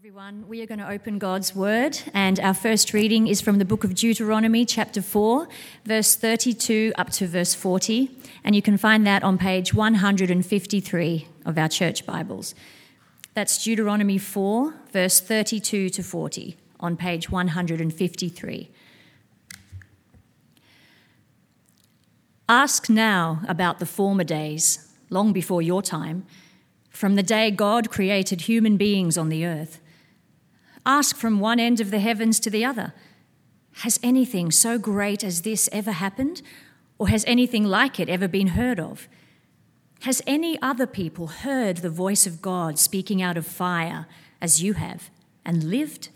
everyone. We are going to open God's Word, and our first reading is from the book of Deuteronomy, chapter 4, verse 32 up to verse 40. And you can find that on page 153 of our church Bibles. That's Deuteronomy 4, verse 32 to 40, on page 153. Ask now about the former days, long before your time from the day God created human beings on the earth. Ask from one end of the heavens to the other Has anything so great as this ever happened? Or has anything like it ever been heard of? Has any other people heard the voice of God speaking out of fire as you have and lived?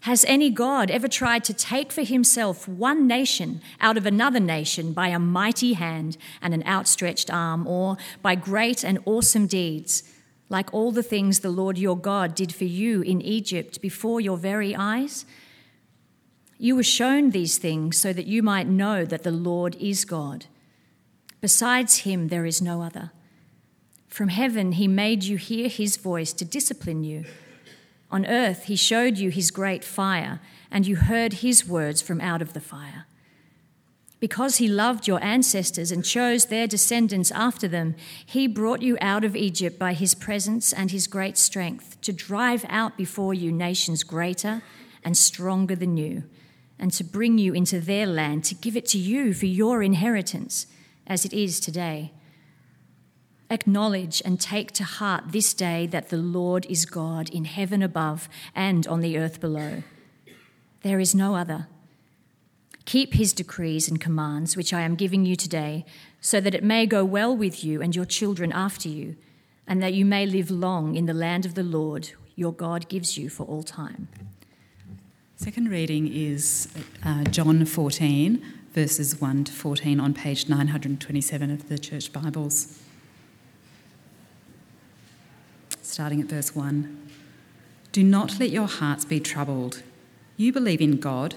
Has any God ever tried to take for himself one nation out of another nation by a mighty hand and an outstretched arm, or by great and awesome deeds, like all the things the Lord your God did for you in Egypt before your very eyes? You were shown these things so that you might know that the Lord is God. Besides him, there is no other. From heaven, he made you hear his voice to discipline you. On earth, he showed you his great fire, and you heard his words from out of the fire. Because he loved your ancestors and chose their descendants after them, he brought you out of Egypt by his presence and his great strength to drive out before you nations greater and stronger than you, and to bring you into their land to give it to you for your inheritance, as it is today. Acknowledge and take to heart this day that the Lord is God in heaven above and on the earth below. There is no other. Keep his decrees and commands, which I am giving you today, so that it may go well with you and your children after you, and that you may live long in the land of the Lord your God gives you for all time. Second reading is uh, John 14, verses 1 to 14 on page 927 of the Church Bibles. starting at verse 1. Do not let your hearts be troubled. You believe in God,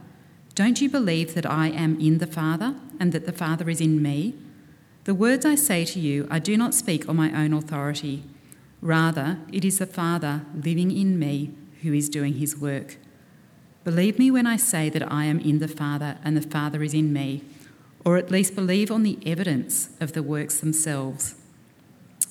Don't you believe that I am in the Father and that the Father is in me? The words I say to you, I do not speak on my own authority. Rather, it is the Father living in me who is doing his work. Believe me when I say that I am in the Father and the Father is in me, or at least believe on the evidence of the works themselves.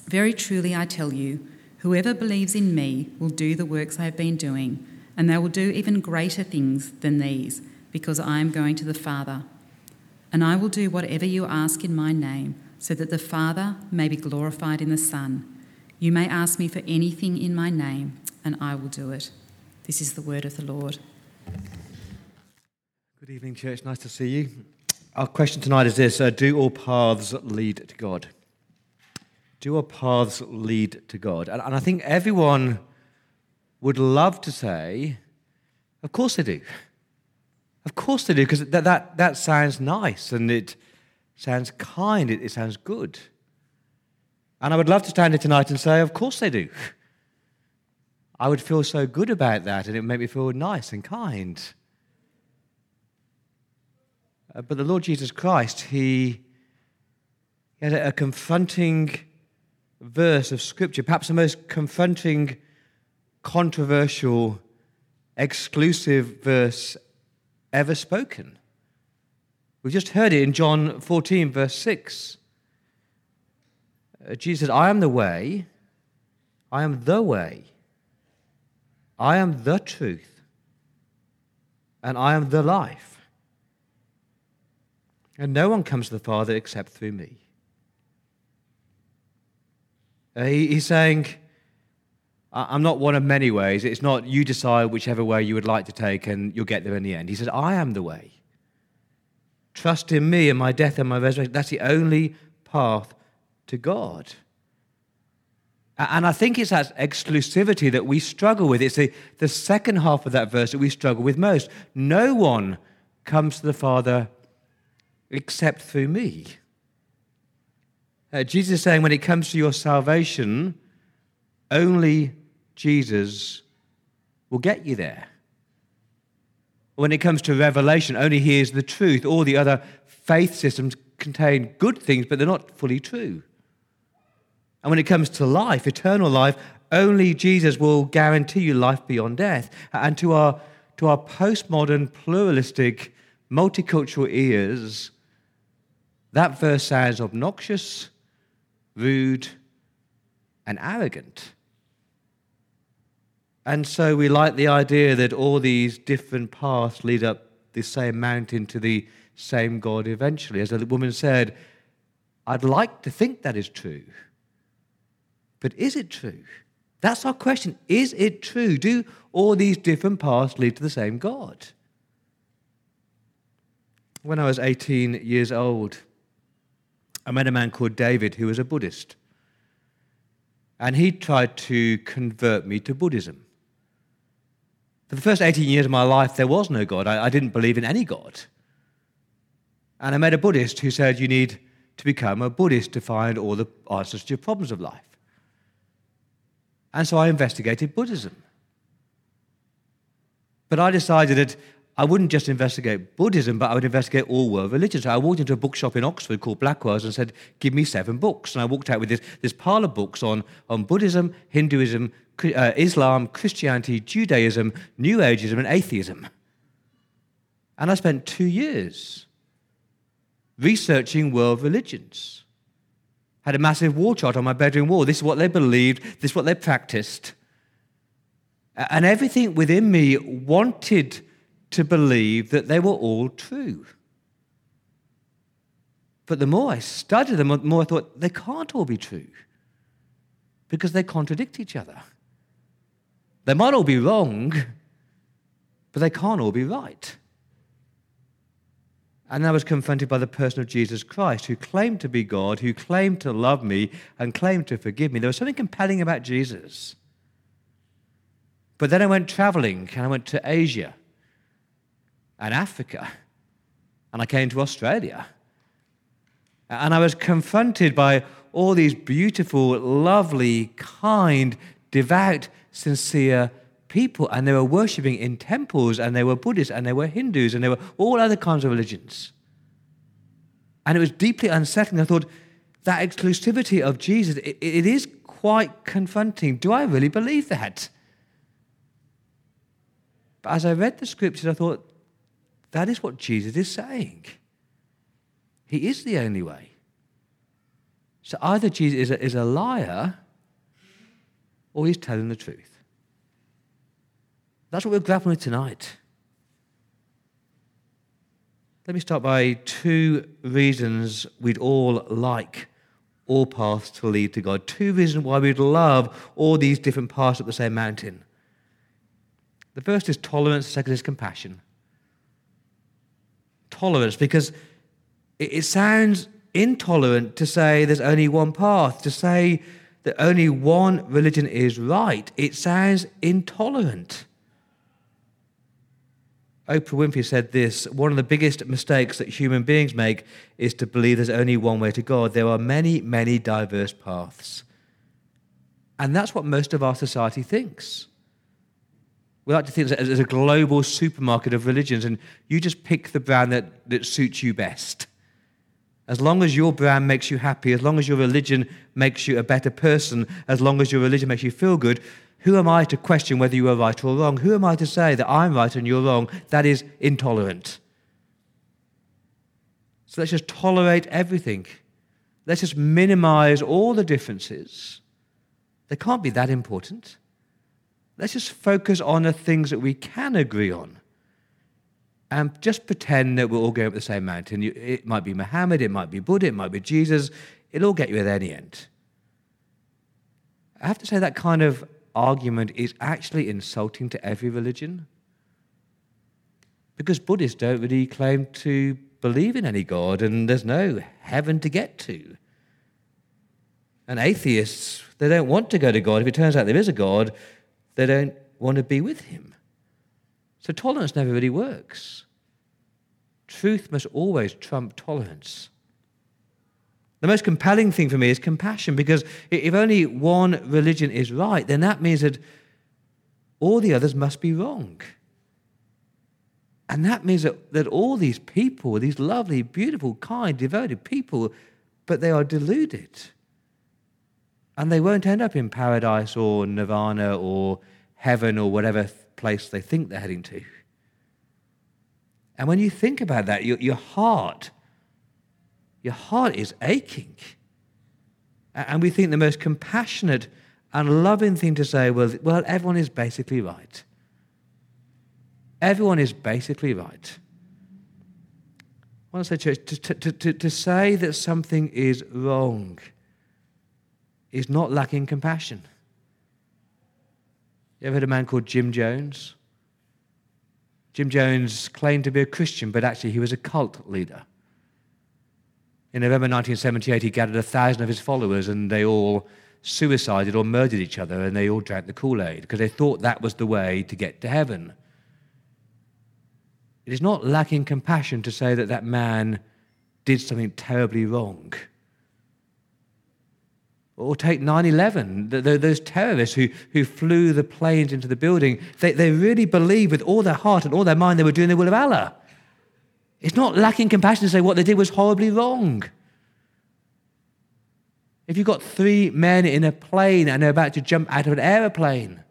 Very truly, I tell you, Whoever believes in me will do the works I have been doing, and they will do even greater things than these, because I am going to the Father. And I will do whatever you ask in my name, so that the Father may be glorified in the Son. You may ask me for anything in my name, and I will do it. This is the word of the Lord. Good evening, church. Nice to see you. Our question tonight is this uh, Do all paths lead to God? do our paths lead to God? And, and I think everyone would love to say, of course they do. Of course they do, because that, that, that sounds nice and it sounds kind, it, it sounds good. And I would love to stand here tonight and say, of course they do. I would feel so good about that and it would make me feel nice and kind. Uh, but the Lord Jesus Christ, He, he had a, a confronting verse of Scripture, perhaps the most confronting, controversial, exclusive verse ever spoken. We've just heard it in John 14, verse 6. Uh, Jesus said, I am the way, I am the way, I am the truth, and I am the life. And no one comes to the Father except through me. Uh, he, he's saying, I'm not one of many ways. It's not you decide whichever way you would like to take and you'll get there in the end. He says, I am the way. Trust in me and my death and my resurrection. That's the only path to God. And I think it's that exclusivity that we struggle with. It's the, the second half of that verse that we struggle with most. No one comes to the Father except through me. Uh, Jesus is saying when it comes to your salvation, only Jesus will get you there. When it comes to revelation, only He is the truth. All the other faith systems contain good things, but they're not fully true. And when it comes to life, eternal life, only Jesus will guarantee you life beyond death. And to our, to our postmodern, pluralistic, multicultural ears, that verse sounds obnoxious, rude, and arrogant. And so we like the idea that all these different paths lead up the same mountain to the same God eventually. As the woman said, I'd like to think that is true. But is it true? That's our question. Is it true? Do all these different paths lead to the same God? When I was 18 years old, I met a man called David who was a Buddhist. And he tried to convert me to Buddhism. For the first 18 years of my life, there was no God. I, I didn't believe in any God. And I met a Buddhist who said, You need to become a Buddhist to find all the answers to your problems of life. And so I investigated Buddhism. But I decided that I wouldn't just investigate Buddhism, but I would investigate all world religions. So I walked into a bookshop in Oxford called Blackwell's and said, Give me seven books. And I walked out with this, this pile of books on, on Buddhism, Hinduism, uh, Islam, Christianity, Judaism, New Ageism, and atheism. And I spent two years researching world religions had a massive wall chart on my bedroom wall. This is what they believed, this is what they practiced. And everything within me wanted to believe that they were all true. But the more I studied them, the more I thought they can't all be true because they contradict each other. They might all be wrong, but they can't all be right. And I was confronted by the person of Jesus Christ, who claimed to be God, who claimed to love me and claimed to forgive me. There was something compelling about Jesus. But then I went traveling, and I went to Asia and Africa, and I came to Australia. And I was confronted by all these beautiful, lovely, kind, devout, sincere people, and they were worshipping in temples, and they were Buddhists, and they were Hindus, and they were all other kinds of religions. And it was deeply unsettling. I thought, that exclusivity of Jesus, it, it is quite confronting. Do I really believe that? But as I read the scriptures, I thought, that is what Jesus is saying. He is the only way. So either Jesus is a, is a liar or he's telling the truth. That's what we're grappling with tonight. Let me start by two reasons we'd all like all paths to lead to God. Two reasons why we'd love all these different paths up the same mountain. The first is tolerance, the second is compassion. Tolerance, because it sounds intolerant to say there's only one path, to say that only one religion is right. It sounds intolerant. Oprah Winfrey said this one of the biggest mistakes that human beings make is to believe there's only one way to God. There are many, many diverse paths. And that's what most of our society thinks. We like to think there's a global supermarket of religions, and you just pick the brand that, that suits you best. As long as your brand makes you happy, as long as your religion makes you a better person, as long as your religion makes you feel good, who am I to question whether you are right or wrong? Who am I to say that I'm right and you're wrong? That is intolerant. So let's just tolerate everything. Let's just minimize all the differences. They can't be that important. Let's just focus on the things that we can agree on. and just pretend that we're all going up the same mountain. it might be Muhammad, it might be Buddha, it might be Jesus. It'll all get you there in the end. I have to say that kind of argument is actually insulting to every religion. Because Buddhists don't really claim to believe in any God, and there's no heaven to get to. And atheists, they don't want to go to God. If it turns out there is a God, they don't want to be with him. So tolerance never really works. Truth must always trump tolerance. The most compelling thing for me is compassion because if only one religion is right, then that means that all the others must be wrong. And that means that, that all these people, these lovely, beautiful, kind, devoted people, but they are deluded. And they won't end up in paradise or nirvana or heaven or whatever place they think they're heading to. And when you think about that, your, your heart, your heart is aching. And we think the most compassionate and loving thing to say, was, well, everyone is basically right. Everyone is basically right. I want to say, church, to, to, to, to say that something is wrong is not lacking compassion. You ever heard a man called Jim Jones? Jim Jones claimed to be a Christian, but actually he was a cult leader. In November 1978, he gathered a thousand of his followers, and they all suicided or murdered each other, and they all drank the Kool Aid because they thought that was the way to get to heaven. It is not lacking compassion to say that that man did something terribly wrong. Or take 9 11, those terrorists who, who flew the planes into the building, they, they really believed with all their heart and all their mind they were doing the will of Allah. It's not lacking compassion to say what they did was horribly wrong. If you've got three men in a plane and they're about to jump out of an aeroplane,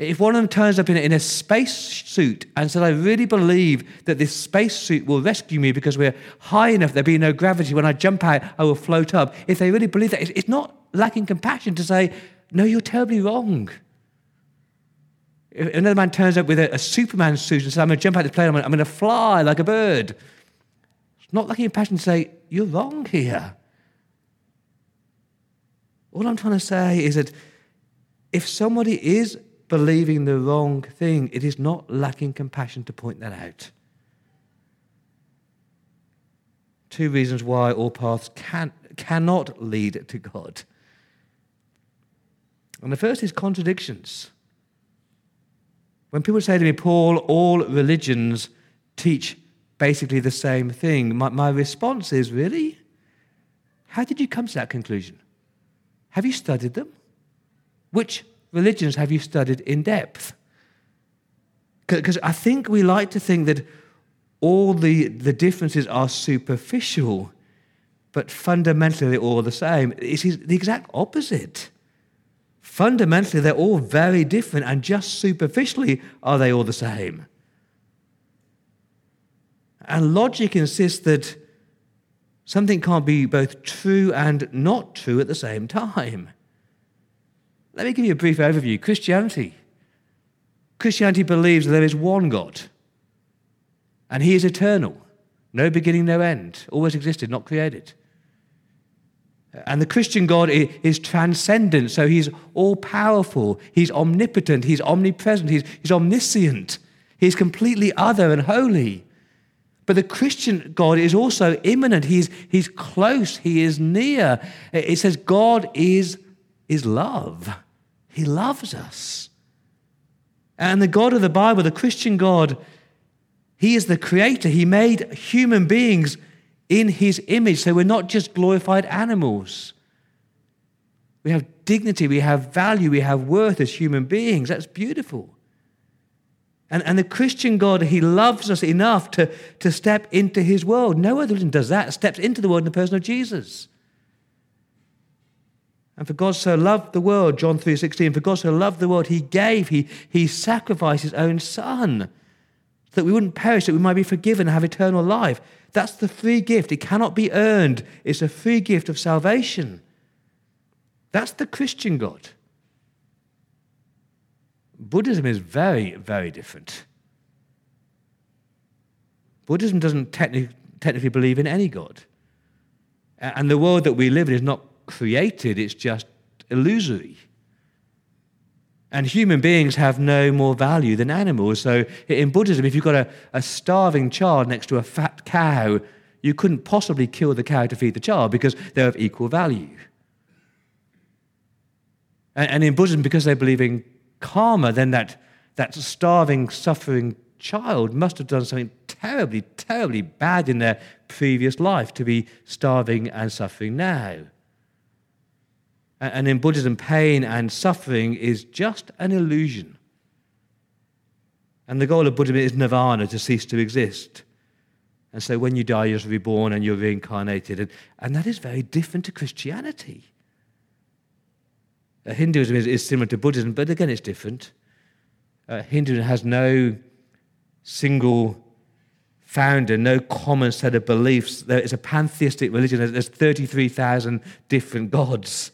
if one of them turns up in a, in a space suit and says, I really believe that this space suit will rescue me because we're high enough, there'll be no gravity. When I jump out, I will float up. If they really believe that, it's not lacking compassion to say, No, you're terribly wrong. If another man turns up with a, a Superman suit and says, I'm going to jump out of the plane, I'm going, I'm going to fly like a bird. It's not lacking compassion to say, You're wrong here. All I'm trying to say is that if somebody is believing the wrong thing, it is not lacking compassion to point that out. Two reasons why all paths can, cannot lead to God. And the first is contradictions. When people say to me, Paul, all religions teach basically the same thing, my, my response is, Really? How did you come to that conclusion? Have you studied them? Which religions have you studied in depth? Because I think we like to think that all the, the differences are superficial, but fundamentally they're all the same. It is the exact opposite. Fundamentally, they're all very different, and just superficially are they all the same. And logic insists that something can't be both true and not true at the same time. Let me give you a brief overview. Christianity. Christianity believes that there is one God, and He is eternal, no beginning, no end, always existed, not created. And the Christian God is transcendent, so He's all powerful, He's omnipotent, He's omnipresent, He's, he's omniscient, He's completely other and holy. But the Christian God is also immanent, He's, he's close, He is near. It says God is is love. He loves us. And the God of the Bible, the Christian God, He is the creator. He made human beings in His image. So we're not just glorified animals. We have dignity, we have value, we have worth as human beings. That's beautiful. And, and the Christian God, He loves us enough to, to step into His world. No other religion does that, steps into the world in the person of Jesus. And for God so loved the world, John 3:16, for God so loved the world, he gave, he, he sacrificed his own son so that we wouldn't perish, that we might be forgiven and have eternal life. That's the free gift. It cannot be earned. It's a free gift of salvation. That's the Christian God. Buddhism is very, very different. Buddhism doesn't technically, technically believe in any God. And the world that we live in is not created, it's just illusory. And human beings have no more value than animals. So in Buddhism, if you've got a, a starving child next to a fat cow, you couldn't possibly kill the cow to feed the child because they're of equal value. And, and in Buddhism, because they believe in karma, then that, that starving, suffering child must have done something terribly, terribly bad in their previous life to be starving and suffering now. And in Buddhism, pain and suffering is just an illusion. And the goal of Buddhism is nirvana, to cease to exist. And so when you die, you're reborn and you're reincarnated. And, and that is very different to Christianity. Uh, Hinduism is, is, similar to Buddhism, but again, it's different. Uh, Hinduism has no single founder, no common set of beliefs. Is a pantheistic religion, there's 33,000 different gods.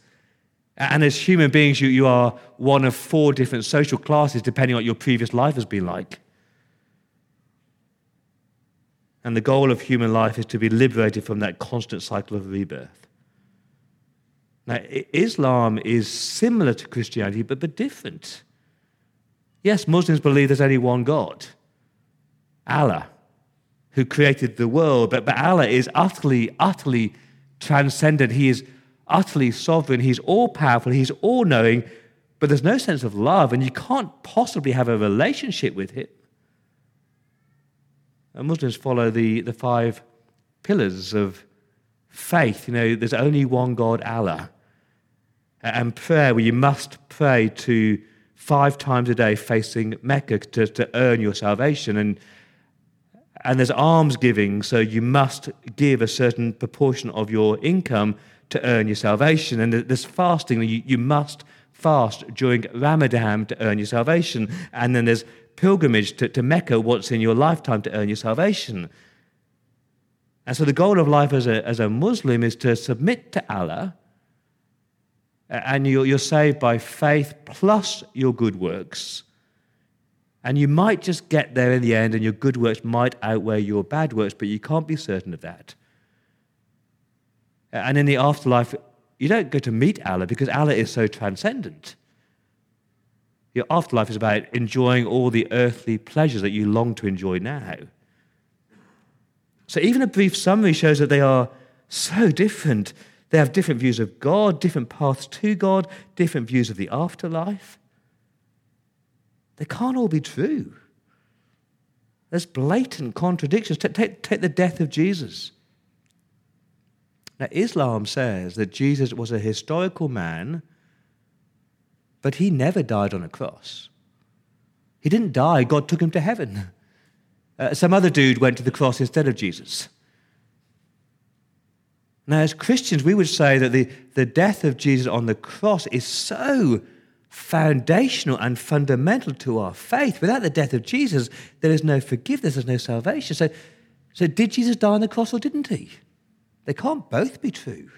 And as human beings, you, you are one of four different social classes, depending on what your previous life has been like. And the goal of human life is to be liberated from that constant cycle of rebirth. Now, Islam is similar to Christianity, but, but different. Yes, Muslims believe there's only one God, Allah, who created the world, but, but Allah is utterly, utterly transcendent. He is utterly sovereign, he's all powerful, he's all knowing, but there's no sense of love, and you can't possibly have a relationship with him. And Muslims follow the, the five pillars of faith. You know, there's only one God, Allah. And prayer, where you must pray to five times a day facing Mecca to, to earn your salvation. And, and there's alms giving, so you must give a certain proportion of your income to earn your salvation. And there's fasting, you, you must fast during Ramadan to earn your salvation. And then there's pilgrimage to, to Mecca once in your lifetime to earn your salvation. And so the goal of life as a, as a Muslim is to submit to Allah, and you're, you're saved by faith plus your good works. And you might just get there in the end, and your good works might outweigh your bad works, but you can't be certain of that. And in the afterlife, you don't go to meet Allah because Allah is so transcendent. Your afterlife is about enjoying all the earthly pleasures that you long to enjoy now. So, even a brief summary shows that they are so different. They have different views of God, different paths to God, different views of the afterlife. They can't all be true. There's blatant contradictions. Take, take, take the death of Jesus. Now, Islam says that Jesus was a historical man, but he never died on a cross. He didn't die, God took him to heaven. Uh, some other dude went to the cross instead of Jesus. Now, as Christians, we would say that the, the death of Jesus on the cross is so foundational and fundamental to our faith. Without the death of Jesus, there is no forgiveness, there's no salvation. So, so did Jesus die on the cross or didn't he? They can't both be true.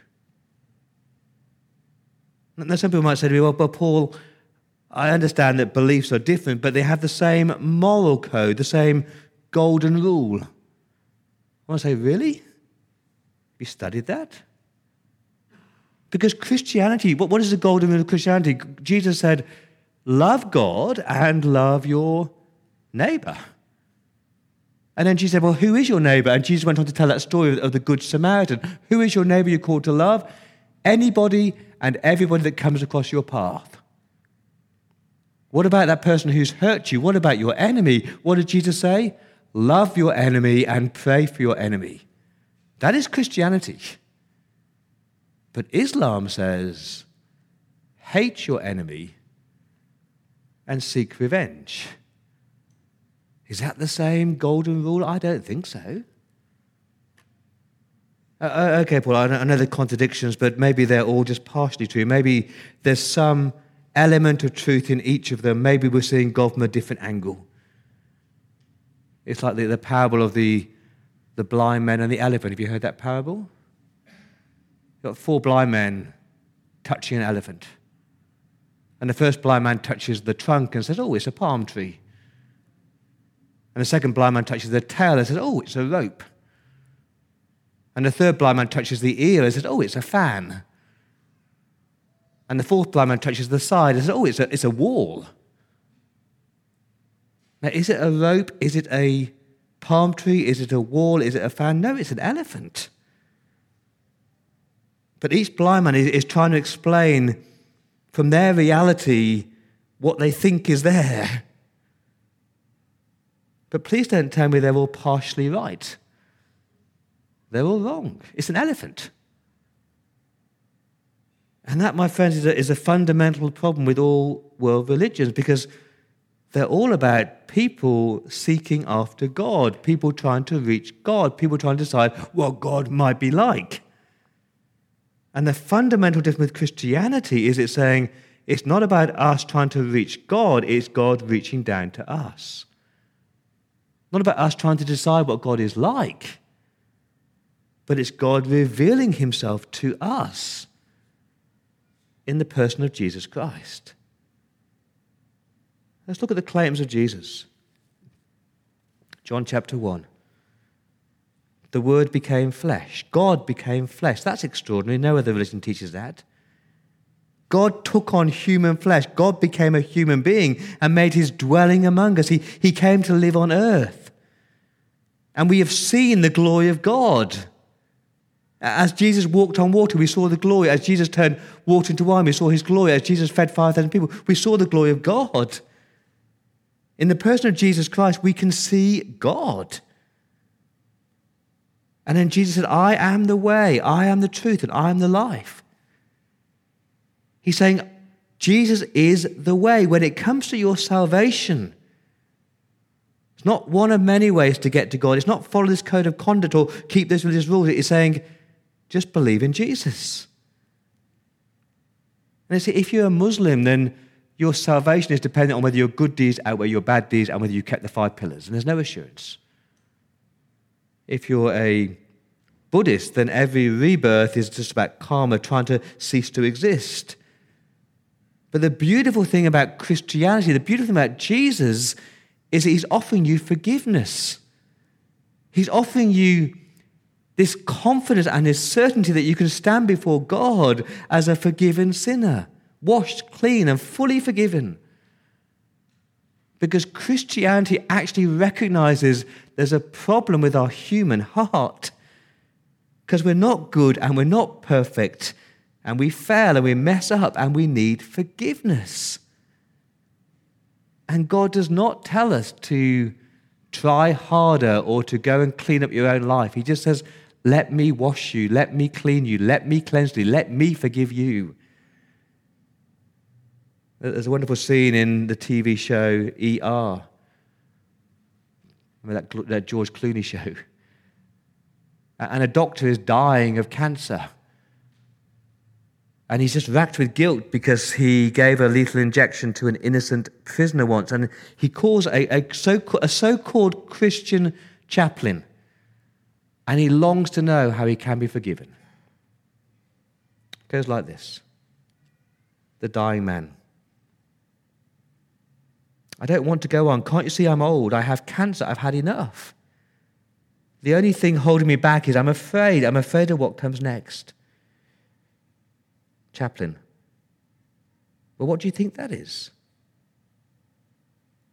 Now, some people might say to me, well, but Paul, I understand that beliefs are different, but they have the same moral code, the same golden rule. I want to say, really? You studied that? Because Christianity, what, what is the golden rule of Christianity? Jesus said, love God and love your neighbor. And then she said, Well, who is your neighbor? And Jesus went on to tell that story of the Good Samaritan. Who is your neighbor you're called to love? Anybody and everybody that comes across your path. What about that person who's hurt you? What about your enemy? What did Jesus say? Love your enemy and pray for your enemy. That is Christianity. But Islam says, hate your enemy and seek revenge. Is that the same golden rule? I don't think so. Uh, uh okay, Paul, I know the contradictions, but maybe they're all just partially true. Maybe there's some element of truth in each of them. Maybe we're seeing God from a different angle. It's like the, the parable of the, the blind men and the elephant. Have you heard that parable? You've got four blind men touching an elephant. And the first blind man touches the trunk and says, Oh, it's a palm tree. And the second blind man touches the tail and says, Oh, it's a rope. And the third blind man touches the ear and says, Oh, it's a fan. And the fourth blind man touches the side and says, Oh, it's a, it's a wall. Now, is it a rope? Is it a palm tree? Is it a wall? Is it a fan? No, it's an elephant. But each blind man is, is trying to explain from their reality what they think is there. But please don't tell me they're all partially right. They're all wrong. It's an elephant. And that, my friends, is a, is a fundamental problem with all world religions because they're all about people seeking after God, people trying to reach God, people trying to decide what God might be like. And the fundamental difference with Christianity is it's saying it's not about us trying to reach God, it's God reaching down to us. Not about us trying to decide what God is like, but it's God revealing himself to us in the person of Jesus Christ. Let's look at the claims of Jesus. John chapter 1. The Word became flesh. God became flesh. That's extraordinary. No other religion teaches that. God took on human flesh. God became a human being and made his dwelling among us. He, he came to live on earth. And we have seen the glory of God. As Jesus walked on water, we saw the glory. As Jesus turned water into wine, we saw his glory. As Jesus fed 5,000 people, we saw the glory of God. In the person of Jesus Christ, we can see God. And then Jesus said, I am the way, I am the truth, and I am the life. He's saying, Jesus is the way. When it comes to your salvation, it's not one of many ways to get to God. It's not follow this code of conduct or keep this religious rules. It's saying, just believe in Jesus. And they say, if you're a Muslim, then your salvation is dependent on whether your good deeds outweigh your bad deeds and whether you kept the five pillars. And there's no assurance. If you're a Buddhist, then every rebirth is just about karma trying to cease to exist. But the beautiful thing about Christianity, the beautiful thing about Jesus, is that he's offering you forgiveness. He's offering you this confidence and this certainty that you can stand before God as a forgiven sinner washed clean and fully forgiven. Because Christianity actually recognizes there's a problem with our human heart. Because we're not good and we're not perfect and we fail and we mess up and we need forgiveness. And God does not tell us to try harder or to go and clean up your own life. He just says, Let me wash you, let me clean you, let me cleanse you, let me forgive you. There's a wonderful scene in the TV show ER. Remember that, that George Clooney show? And a doctor is dying of cancer. And he's just racked with guilt because he gave a lethal injection to an innocent prisoner once. And he calls a, a, so, a so-called Christian chaplain. And he longs to know how he can be forgiven. It goes like this The dying man. I don't want to go on. Can't you see I'm old? I have cancer. I've had enough. The only thing holding me back is I'm afraid. I'm afraid of what comes next. Chaplain. Well, what do you think that is?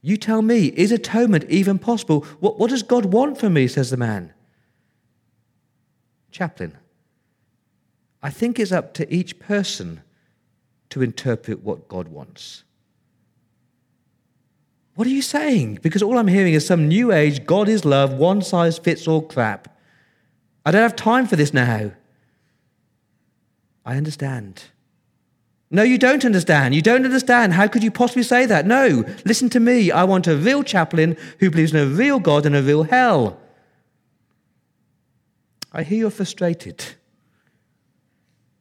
You tell me, is atonement even possible? What, what does God want from me? says the man. Chaplain. I think it's up to each person to interpret what God wants. What are you saying? Because all I'm hearing is some new age, God is love, one size fits all crap. I don't have time for this now. I understand. No, you don't understand. You don't understand. How could you possibly say that? No, listen to me. I want a real chaplain who believes in a real God and a real hell. I hear you're frustrated.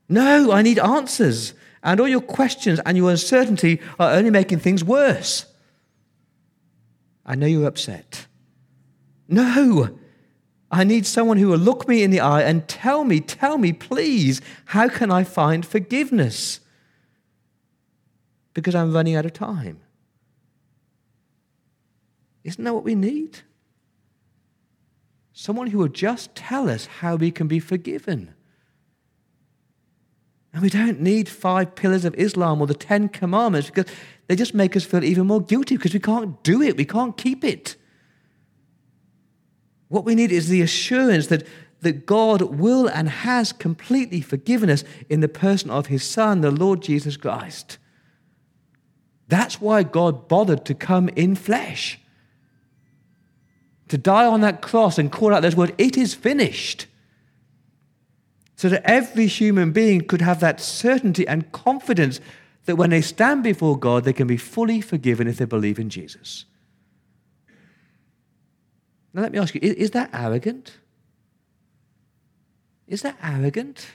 No, I need answers. And all your questions and your uncertainty are only making things worse. I know you're upset. No, I need someone who will look me in the eye and tell me, tell me, please, how can I find forgiveness? Because I'm running out of time. Isn't that what we need? Someone who will just tell us how we can be forgiven. And we don't need five pillars of Islam or the Ten Commandments because they just make us feel even more guilty because we can't do it, we can't keep it. What we need is the assurance that, that God will and has completely forgiven us in the person of his Son, the Lord Jesus Christ. That's why God bothered to come in flesh, to die on that cross and call out those words, It is finished. So that every human being could have that certainty and confidence that when they stand before God, they can be fully forgiven if they believe in Jesus. Now, let me ask you is, is that arrogant? Is that arrogant?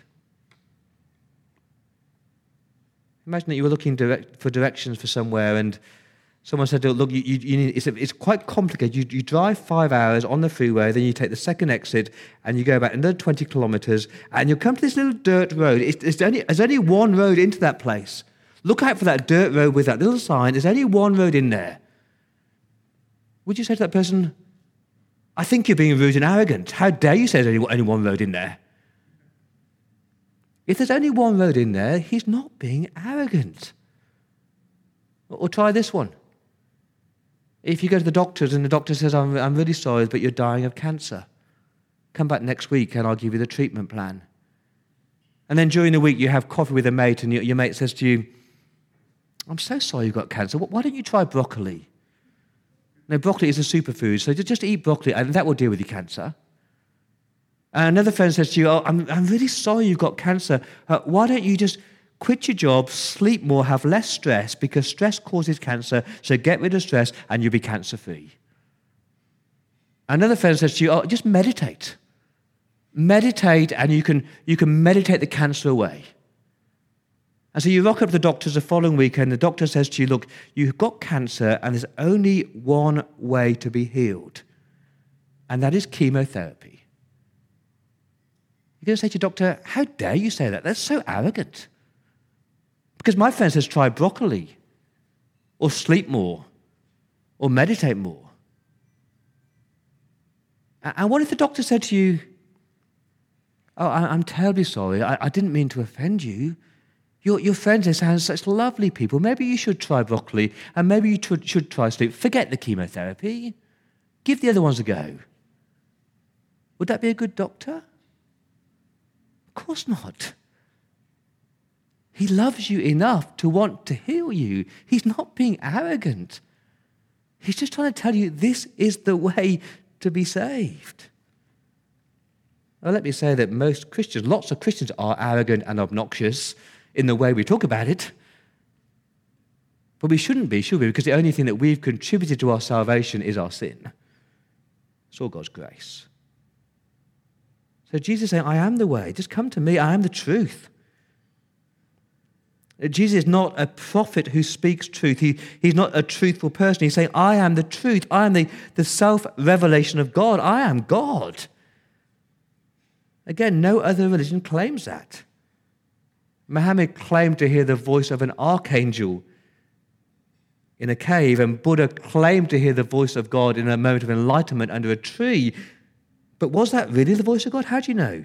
Imagine that you were looking direct, for directions for somewhere and someone said, Look, you, you, you need, it's, it's, quite complicated. You, you, drive five hours on the freeway, then you take the second exit and you go about another 20 kilometers and you come to this little dirt road. It's, it's only, there's only one road into that place. Look out for that dirt road with that little sign. There's only one road in there. Would you say to that person, I think you're being rude and arrogant. How dare you say there's only, one road in there? If there's only one road in there, he's not being arrogant. Or try this one. If you go to the doctors and the doctor says, I'm, I'm really sorry, but you're dying of cancer, come back next week and I'll give you the treatment plan. And then during the week, you have coffee with a mate, and your, your mate says to you, I'm so sorry you've got cancer. Why don't you try broccoli? No, broccoli is a superfood, so just eat broccoli, and that will deal with your cancer. And another friend says to you, oh, I'm, I'm really sorry you've got cancer. Uh, why don't you just quit your job, sleep more, have less stress, because stress causes cancer, so get rid of stress and you'll be cancer free. Another friend says to you, oh, just meditate. Meditate, and you can, you can meditate the cancer away. And so you rock up to the doctors the following weekend. the doctor says to you, Look, you've got cancer, and there's only one way to be healed, and that is chemotherapy. You're going to say to your doctor, How dare you say that? That's so arrogant. Because my friend says, Try broccoli, or sleep more, or meditate more. And what if the doctor said to you, Oh, I'm terribly sorry. I, I didn't mean to offend you. Your, your friends, they sound such lovely people. Maybe you should try broccoli, and maybe you should, should try sleep. Forget the chemotherapy. Give the other ones a go. Would that be a good doctor? Of course not. He loves you enough to want to heal you. He's not being arrogant. He's just trying to tell you this is the way to be saved. Well, let me say that most Christians, lots of Christians, are arrogant and obnoxious in the way we talk about it. But we shouldn't be, should we? Because the only thing that we've contributed to our salvation is our sin. It's all God's grace. So Jesus saying, I am the way. Just come to me. I am the truth. Jesus is not a prophet who speaks truth. He, he's not a truthful person. He's saying, I am the truth. I am the, the self revelation of God. I am God. Again, no other religion claims that. Muhammad claimed to hear the voice of an archangel in a cave, and Buddha claimed to hear the voice of God in a moment of enlightenment under a tree. But was that really the voice of God? How do you know?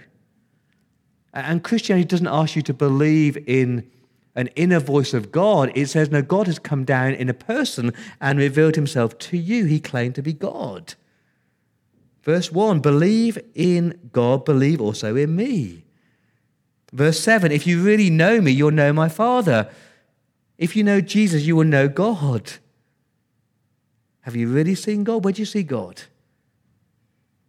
And Christianity doesn't ask you to believe in an inner voice of God. It says, no, God has come down in a person and revealed himself to you. He claimed to be God. Verse 1 Believe in God, believe also in me. Verse 7 If you really know me, you'll know my Father. If you know Jesus, you will know God. Have you really seen God? Where do you see God?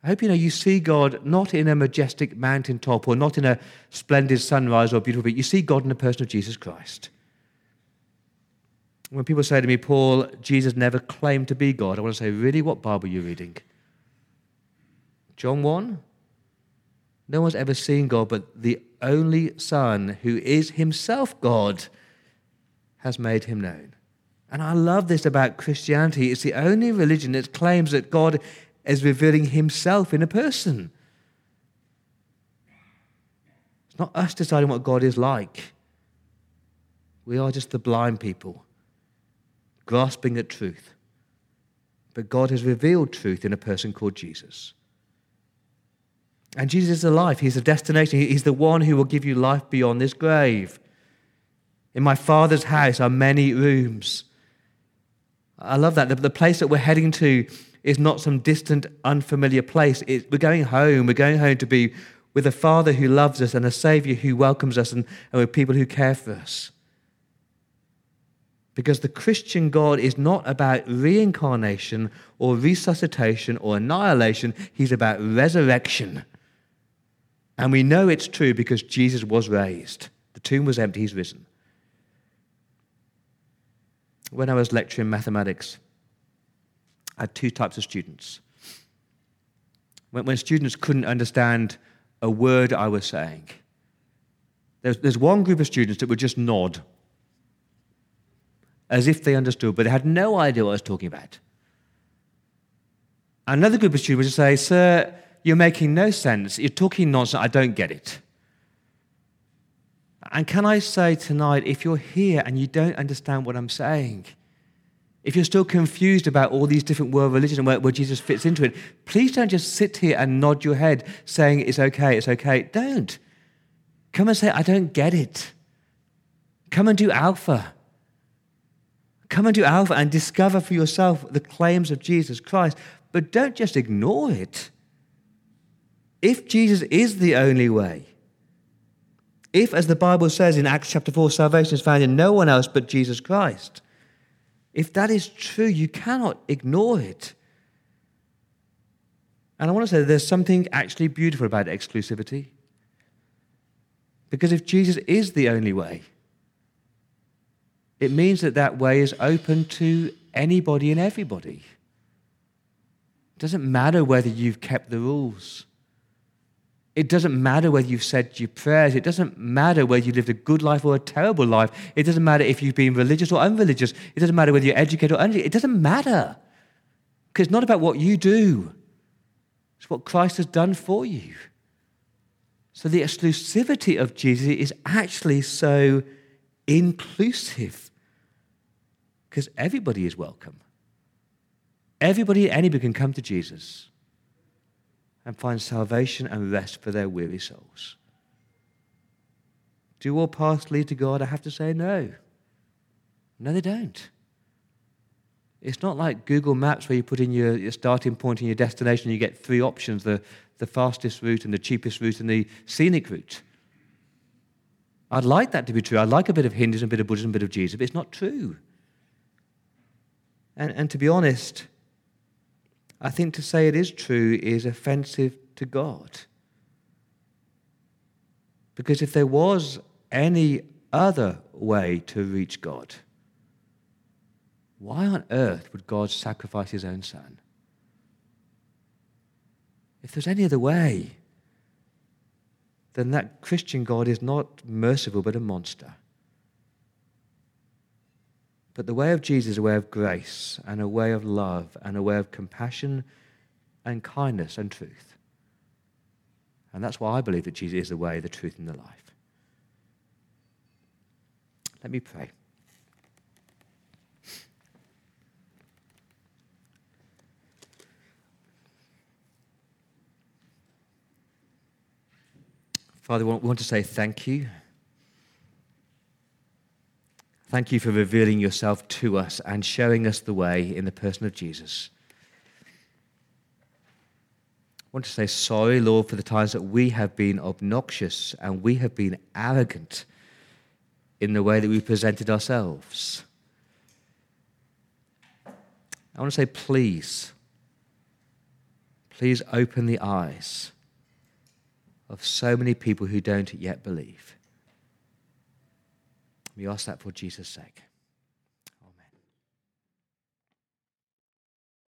I hope you know you see God not in a majestic mountaintop or not in a splendid sunrise or beautiful beach. You see God in the person of Jesus Christ. When people say to me, Paul, Jesus never claimed to be God, I want to say, really, what Bible are you reading? John 1? No one's ever seen God, but the only Son, who is himself God, has made him known. And I love this about Christianity. It's the only religion that claims that God is revealing himself in a person. It's not us deciding what God is like. We are just the blind people, grasping at truth. But God has revealed truth in a person called Jesus. And Jesus is life. He's the destination. He's the one who will give you life beyond this grave. In my Father's house are many rooms. I love that. The, the place that we're heading to is not some distant, unfamiliar place. We're going home. We're going home to be with a Father who loves us and a Savior who welcomes us and, and with people who care for us. Because the Christian God is not about reincarnation or resuscitation or annihilation, He's about resurrection. And we know it's true because Jesus was raised. The tomb was empty, He's risen. When I was lecturing mathematics, I had two types of students. When, when students couldn't understand a word I was saying, there's, there's one group of students that would just nod as if they understood, but they had no idea what I was talking about. Another group of students would say, Sir, you're making no sense. You're talking nonsense. I don't get it. And can I say tonight, if you're here and you don't understand what I'm saying, if you're still confused about all these different world religions and where, where, Jesus fits into it, please don't just sit here and nod your head saying it's okay, it's okay. Don't. Come and say, I don't get it. Come and do Alpha. Come and do Alpha and discover for yourself the claims of Jesus Christ. But don't just ignore it. If Jesus is the only way, if, as the Bible says in Acts chapter 4, salvation is found in no one else but Jesus Christ, if that is true, you cannot ignore it. And I want to say there's something actually beautiful about exclusivity. Because if Jesus is the only way, it means that that way is open to anybody and everybody. It doesn't matter whether you've kept the rules. It doesn't matter whether you've said your prayers. It doesn't matter whether you lived a good life or a terrible life. It doesn't matter if you've been religious or unreligious. It doesn't matter whether you're educated or uneducated. It doesn't matter. Because it's not about what you do, it's what Christ has done for you. So the exclusivity of Jesus is actually so inclusive because everybody is welcome. Everybody, anybody can come to Jesus and find salvation and rest for their weary souls. Do all paths lead to God? I have to say no. No, they don't. It's not like Google Maps where you put in your, your starting point and your destination and you get three options the, the fastest route and the cheapest route and the scenic route. I'd like that to be true. I'd like a bit of Hinduism, a bit of Buddhism, a bit of Jesus, but it's not true. And, and to be honest, I think to say it is true is offensive to God. Because if there was any other way to reach God, why on earth would God sacrifice his own son? If there's any other way, then that Christian God is not merciful but a monster. But the way of Jesus is a way of grace and a way of love and a way of compassion and kindness and truth. And that's why I believe that Jesus is the way, the truth, and the life. Let me pray. Father, we want to say thank you. Thank you for revealing yourself to us and showing us the way in the person of Jesus. I want to say sorry, Lord, for the times that we have been obnoxious and we have been arrogant in the way that we presented ourselves. I want to say, please, please open the eyes of so many people who don't yet believe. We ask that for Jesus' sake.